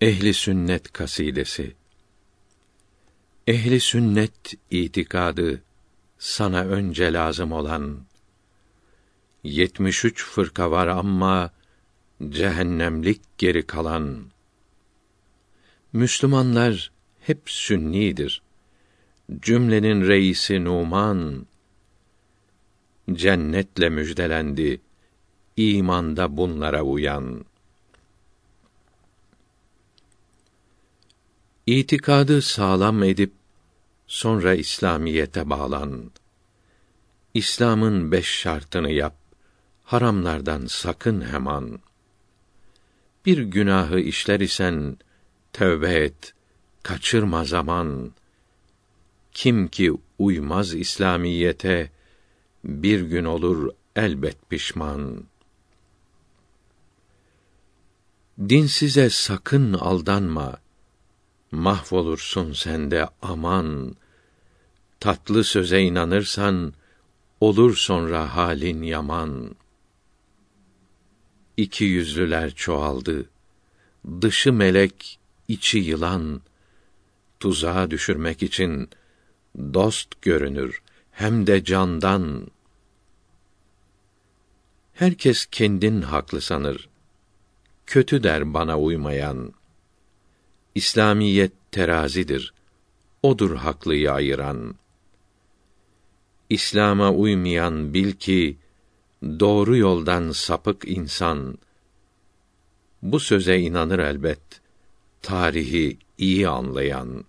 Ehli sünnet kasidesi. Ehli sünnet itikadı sana önce lazım olan 73 fırka var ama cehennemlik geri kalan Müslümanlar hep sünnidir. Cümlenin reisi Numan cennetle müjdelendi imanda bunlara uyan. İtikadı sağlam edip sonra İslamiyete bağlan. İslam'ın beş şartını yap. Haramlardan sakın hemen. Bir günahı işler isen tövbe et, kaçırma zaman. Kim ki uymaz İslamiyete bir gün olur elbet pişman. Dinsize sakın aldanma. Mahvolursun sen de aman. Tatlı söze inanırsan olur sonra halin yaman. İki yüzlüler çoğaldı. Dışı melek, içi yılan. Tuzağa düşürmek için dost görünür hem de candan. Herkes kendin haklı sanır kötü der bana uymayan. İslamiyet terazidir. Odur haklıyı ayıran. İslam'a uymayan bil ki doğru yoldan sapık insan. Bu söze inanır elbet. Tarihi iyi anlayan.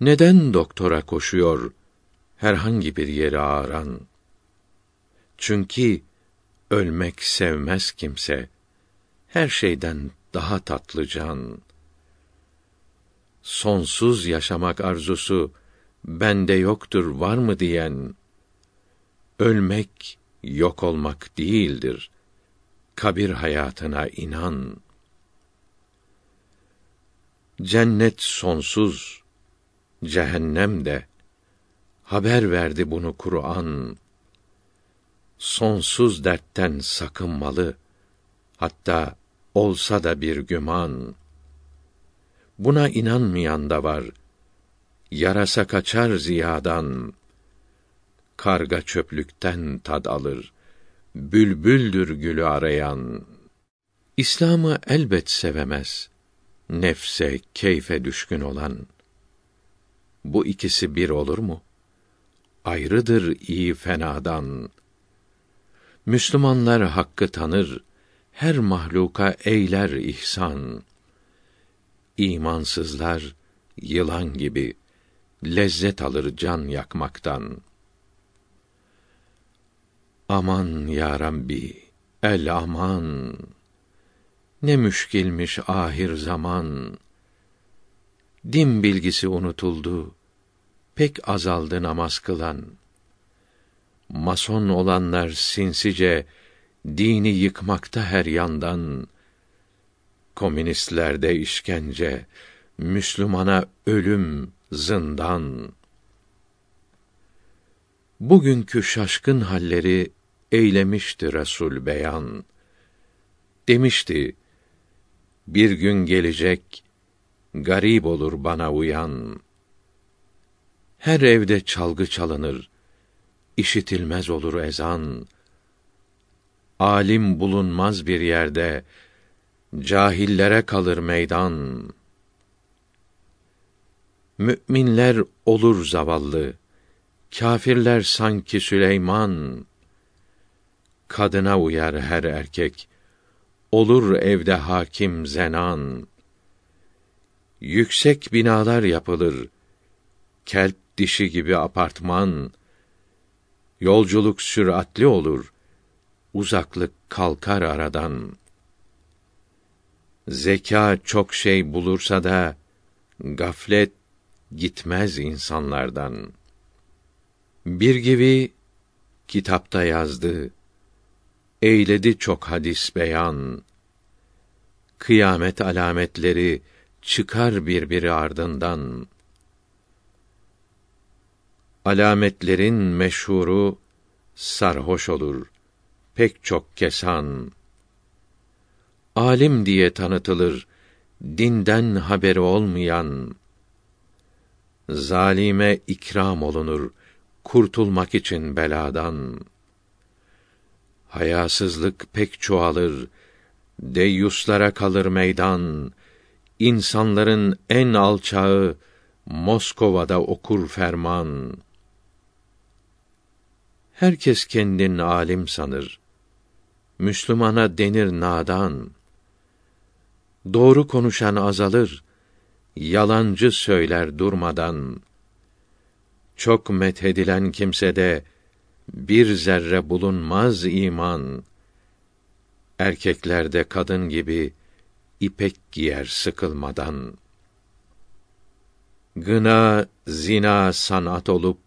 Neden doktora koşuyor herhangi bir yeri ağıran? Çünkü Ölmek sevmez kimse. Her şeyden daha tatlı can. Sonsuz yaşamak arzusu bende yoktur var mı diyen ölmek yok olmak değildir. Kabir hayatına inan. Cennet sonsuz, cehennem de haber verdi bunu Kur'an sonsuz dertten sakınmalı. Hatta olsa da bir güman. Buna inanmayan da var. Yarasa kaçar ziyadan. Karga çöplükten tad alır. Bülbüldür gülü arayan. İslam'ı elbet sevemez. Nefse, keyfe düşkün olan. Bu ikisi bir olur mu? Ayrıdır iyi fenadan.'' Müslümanlar hakkı tanır, her mahluka eyler ihsan. İmansızlar yılan gibi lezzet alır can yakmaktan. Aman ya Rabbi, el aman. Ne müşkilmiş ahir zaman. Din bilgisi unutuldu. Pek azaldı namaz kılan.'' mason olanlar sinsice dini yıkmakta her yandan komünistlerde işkence Müslümana ölüm zindan. Bugünkü şaşkın halleri eylemişti Resul beyan. Demişti bir gün gelecek garip olur bana uyan. Her evde çalgı çalınır işitilmez olur ezan. Alim bulunmaz bir yerde, cahillere kalır meydan. Müminler olur zavallı, kâfirler sanki Süleyman. Kadına uyar her erkek, olur evde hakim zenan. Yüksek binalar yapılır, kelp dişi gibi apartman. Yolculuk süratli olur, uzaklık kalkar aradan. Zeka çok şey bulursa da gaflet gitmez insanlardan. Bir gibi kitapta yazdı. Eyledi çok hadis beyan. Kıyamet alametleri çıkar birbiri ardından alametlerin meşhuru sarhoş olur pek çok kesan. Alim diye tanıtılır dinden haberi olmayan. Zalime ikram olunur kurtulmak için beladan. Hayasızlık pek çoğalır deyyuslara kalır meydan. İnsanların en alçağı Moskova'da okur ferman. Herkes kendini alim sanır Müslümana denir nadan. Doğru konuşan azalır yalancı söyler durmadan. Çok methedilen kimsede bir zerre bulunmaz iman. Erkeklerde kadın gibi ipek giyer sıkılmadan. Gına zina sanat olup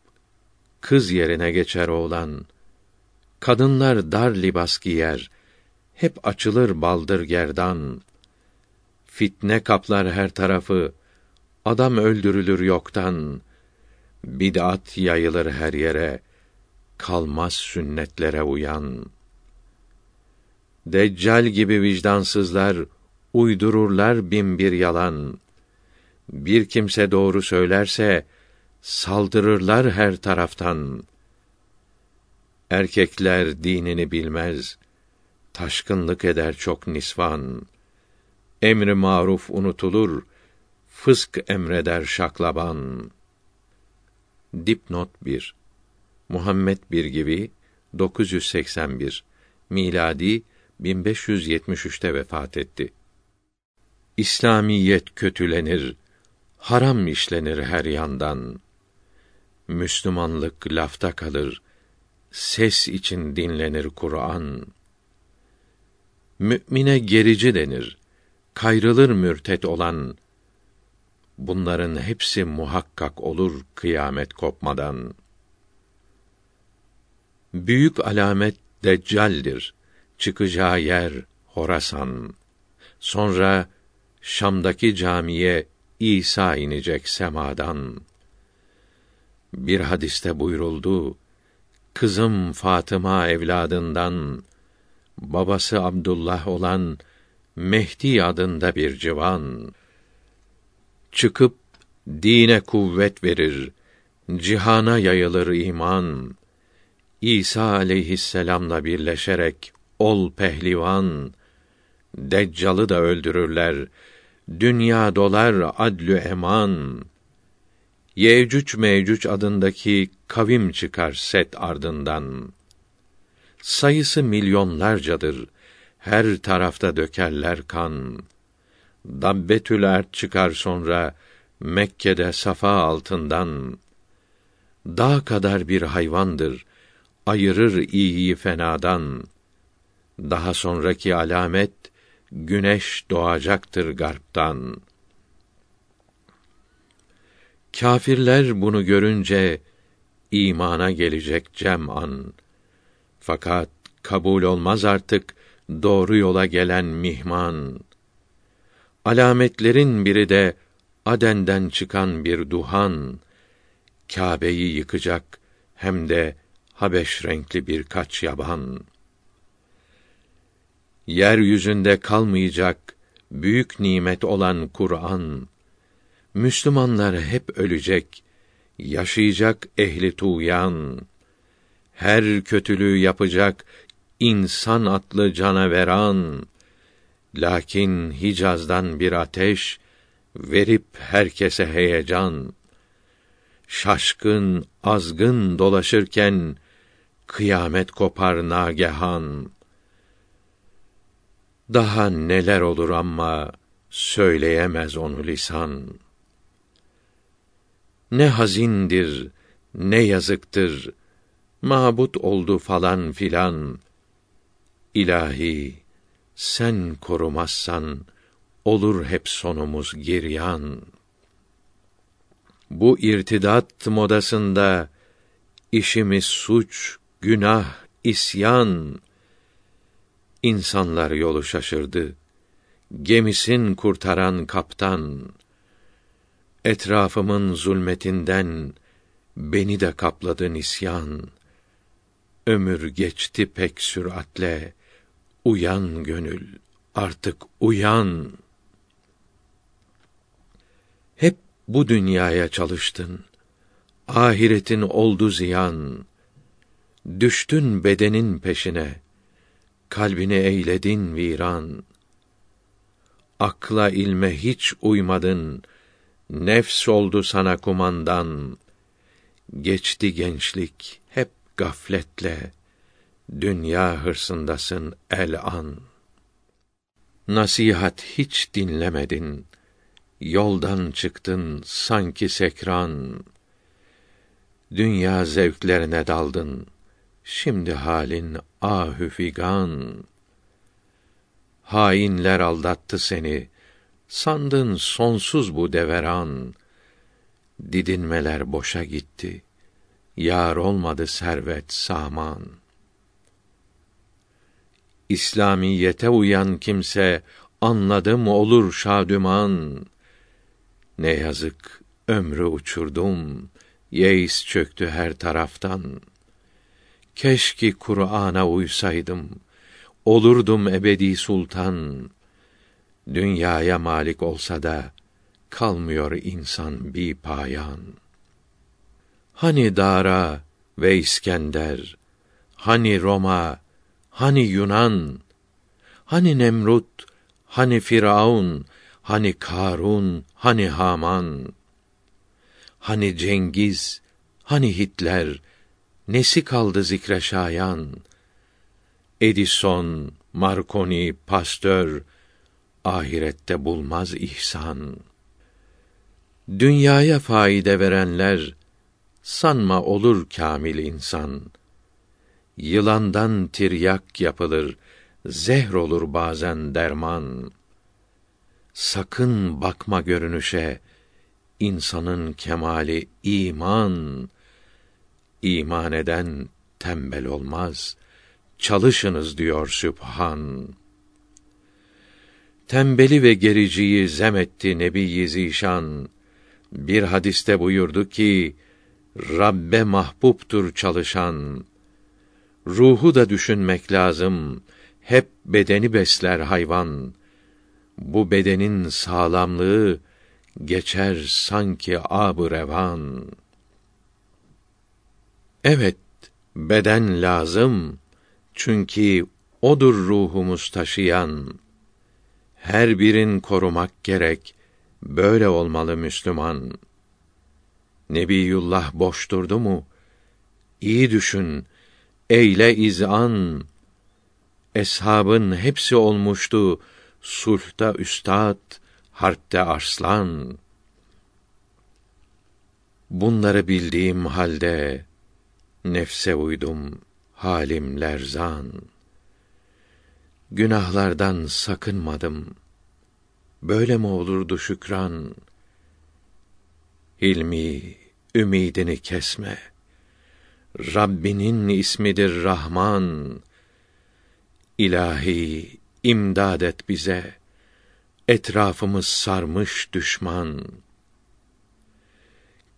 kız yerine geçer oğlan kadınlar dar libas giyer hep açılır baldır gerdan fitne kaplar her tarafı adam öldürülür yoktan bid'at yayılır her yere kalmaz sünnetlere uyan Deccal gibi vicdansızlar uydururlar bin bir yalan. Bir kimse doğru söylerse saldırırlar her taraftan. Erkekler dinini bilmez, taşkınlık eder çok nisvan. Emri maruf unutulur, fısk emreder şaklaban. Dipnot 1 Muhammed bir gibi 981 miladi 1573'te vefat etti. İslamiyet kötülenir, haram işlenir her yandan. Müslümanlık lafta kalır, ses için dinlenir Kur'an. Mümine gerici denir, kayrılır mürtet olan. Bunların hepsi muhakkak olur kıyamet kopmadan. Büyük alamet Deccal'dir çıkacağı yer Horasan. Sonra Şam'daki camiye İsa inecek semadan. Bir hadiste buyuruldu, kızım Fatıma evladından, babası Abdullah olan Mehdi adında bir civan, çıkıp dine kuvvet verir, cihana yayılır iman. İsa aleyhisselamla birleşerek ol pehlivan, Deccal'ı da öldürürler, dünya dolar adlü eman. Yecüc Mecüc adındaki kavim çıkar set ardından. Sayısı milyonlarcadır, her tarafta dökerler kan. Dabbetül ert çıkar sonra, Mekke'de safa altından. Dağ kadar bir hayvandır, ayırır iyiyi fenadan.'' Daha sonraki alamet güneş doğacaktır garptan. Kâfirler bunu görünce imana gelecek cem'an. Fakat kabul olmaz artık doğru yola gelen mihman. Alametlerin biri de Aden'den çıkan bir duhan, Kâbe'yi yıkacak hem de Habeş renkli birkaç yaban.'' yeryüzünde kalmayacak büyük nimet olan Kur'an Müslümanlar hep ölecek, yaşayacak ehli tuğyan. Her kötülüğü yapacak insan atlı canaveran. Lakin Hicaz'dan bir ateş verip herkese heyecan. Şaşkın, azgın dolaşırken kıyamet kopar nagehan.'' Daha neler olur ama söyleyemez onu lisan. Ne hazindir, ne yazıktır, mabut oldu falan filan. İlahi, sen korumazsan, olur hep sonumuz giryan. Bu irtidat modasında, işimiz suç, günah, isyan, İnsanlar yolu şaşırdı. Gemisin kurtaran kaptan, etrafımın zulmetinden beni de kapladı nisyan. Ömür geçti pek süratle, uyan gönül, artık uyan. Hep bu dünyaya çalıştın. Ahiretin oldu ziyan. Düştün bedenin peşine. Kalbini eyledin viran. Akla ilme hiç uymadın. Nefs oldu sana kumandan. Geçti gençlik hep gafletle. Dünya hırsındasın el an. Nasihat hiç dinlemedin. Yoldan çıktın sanki sekran. Dünya zevklerine daldın. Şimdi halin ahü figan. Hainler aldattı seni. Sandın sonsuz bu deveran. Didinmeler boşa gitti. Yar olmadı servet saman. İslamiyete uyan kimse anladım olur şadüman. Ne yazık ömrü uçurdum, yeis çöktü her taraftan. Keşke Kur'an'a uysaydım, olurdum ebedi sultan. Dünyaya malik olsa da kalmıyor insan bir payan. Hani Dara ve İskender, hani Roma, hani Yunan, hani Nemrut, hani Firavun, hani Karun, hani Haman, hani Cengiz, hani Hitler, nesi kaldı zikre şayan? Edison, Marconi, Pasteur, ahirette bulmaz ihsan. Dünyaya faide verenler, sanma olur kamil insan. Yılandan tiryak yapılır, zehr olur bazen derman. Sakın bakma görünüşe, insanın kemali iman. İman eden tembel olmaz. Çalışınız diyor Sübhan. Tembeli ve gericiyi zem etti Nebi Zişan. Bir hadiste buyurdu ki, Rabbe mahbuptur çalışan. Ruhu da düşünmek lazım. Hep bedeni besler hayvan. Bu bedenin sağlamlığı geçer sanki ab revan. Evet, beden lazım. Çünkü odur ruhumuz taşıyan. Her birin korumak gerek. Böyle olmalı Müslüman. Nebiyullah boş durdu mu? İyi düşün. Eyle izan. Eshabın hepsi olmuştu sulhta üstad, harpte arslan. Bunları bildiğim halde nefse uydum, halim lerzan. Günahlardan sakınmadım. Böyle mi olurdu şükran? Hilmi, ümidini kesme. Rabbinin ismidir Rahman. İlahi, imdad et bize. Etrafımız sarmış düşman.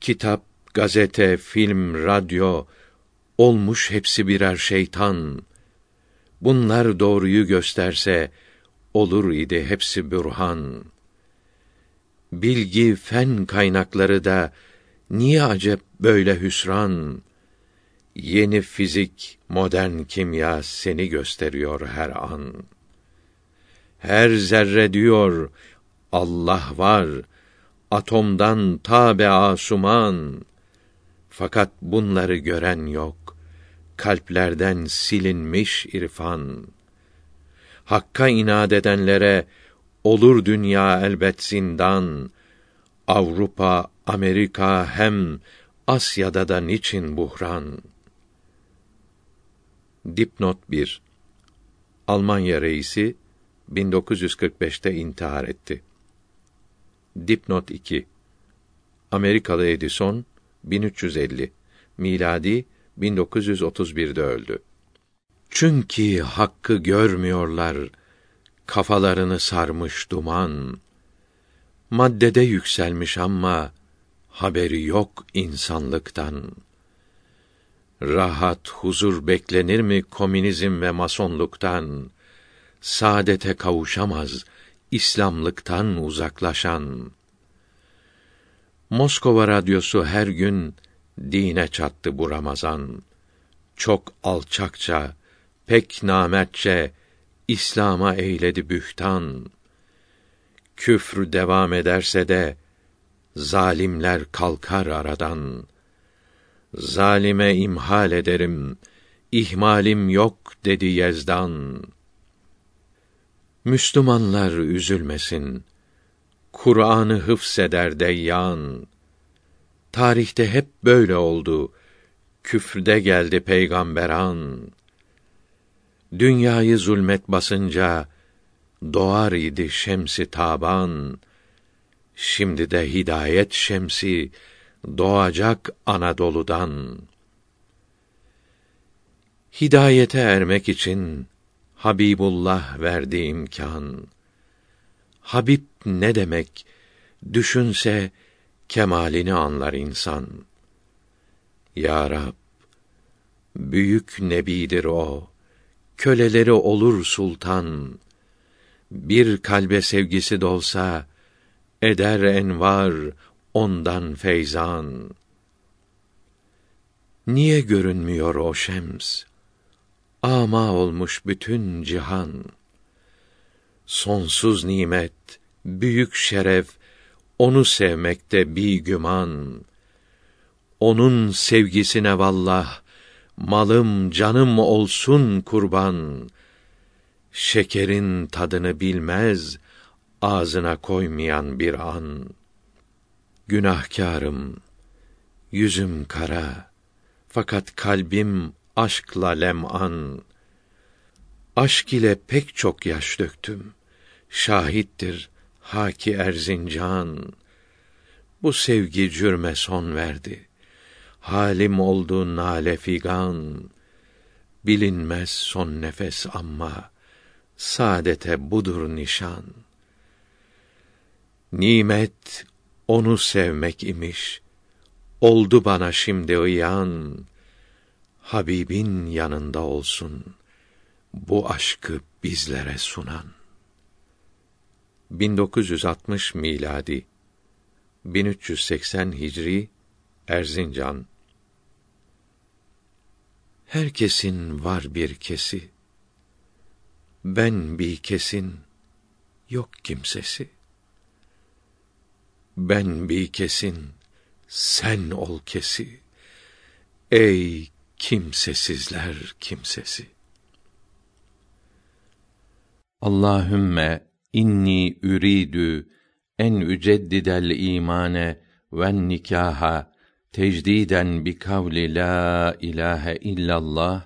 Kitap, gazete, film, radyo olmuş hepsi birer şeytan. Bunlar doğruyu gösterse olur idi hepsi bürhan. Bilgi, fen kaynakları da niye acep böyle hüsran? Yeni fizik, modern kimya seni gösteriyor her an. Her zerre diyor Allah var. Atomdan tabe asuman. Fakat bunları gören yok. Kalplerden silinmiş irfan. Hakka inat edenlere olur dünya elbet zindan. Avrupa, Amerika hem Asya'da da niçin buhran? Dipnot 1 Almanya reisi 1945'te intihar etti. Dipnot 2 Amerikalı Edison 1350 miladi 1931'de öldü. Çünkü hakkı görmüyorlar, kafalarını sarmış duman. Maddede yükselmiş ama haberi yok insanlıktan. Rahat, huzur beklenir mi komünizm ve masonluktan? saadete kavuşamaz İslamlıktan uzaklaşan. Moskova radyosu her gün dine çattı bu Ramazan. Çok alçakça, pek namertçe İslam'a eyledi bühtan. Küfr devam ederse de zalimler kalkar aradan. Zalime imhal ederim, ihmalim yok dedi Yezdan. Müslümanlar üzülmesin. Kur'an'ı hıfseder deyyan. Tarihte hep böyle oldu. Küfrde geldi peygamberan. Dünyayı zulmet basınca doğar idi şemsi taban. Şimdi de hidayet şemsi doğacak Anadolu'dan. Hidayete ermek için Habibullah verdi imkan. Habib ne demek? Düşünse kemalini anlar insan. Ya Rab, büyük nebidir o. Köleleri olur sultan. Bir kalbe sevgisi dolsa eder envar ondan feyzan. Niye görünmüyor o şems? ama olmuş bütün cihan. Sonsuz nimet, büyük şeref, onu sevmekte bir güman. Onun sevgisine vallah, malım canım olsun kurban. Şekerin tadını bilmez, ağzına koymayan bir an. Günahkarım, yüzüm kara, fakat kalbim aşkla lem'an. Aşk ile pek çok yaş döktüm. Şahittir Haki Erzincan. Bu sevgi cürme son verdi. Halim oldu nale figan. Bilinmez son nefes ama saadete budur nişan. Nimet onu sevmek imiş. Oldu bana şimdi uyan. Habibin yanında olsun bu aşkı bizlere sunan. 1960 miladi 1380 Hicri Erzincan. Herkesin var bir kesi. Ben bir kesin yok kimsesi. Ben bir kesin sen ol kesi. Ey kimsesizler kimsesi. Allahümme inni üridü en üceddidel imane ve nikaha tecdiden bi kavli la ilahe illallah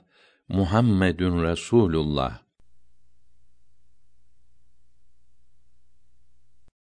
Muhammedun Resulullah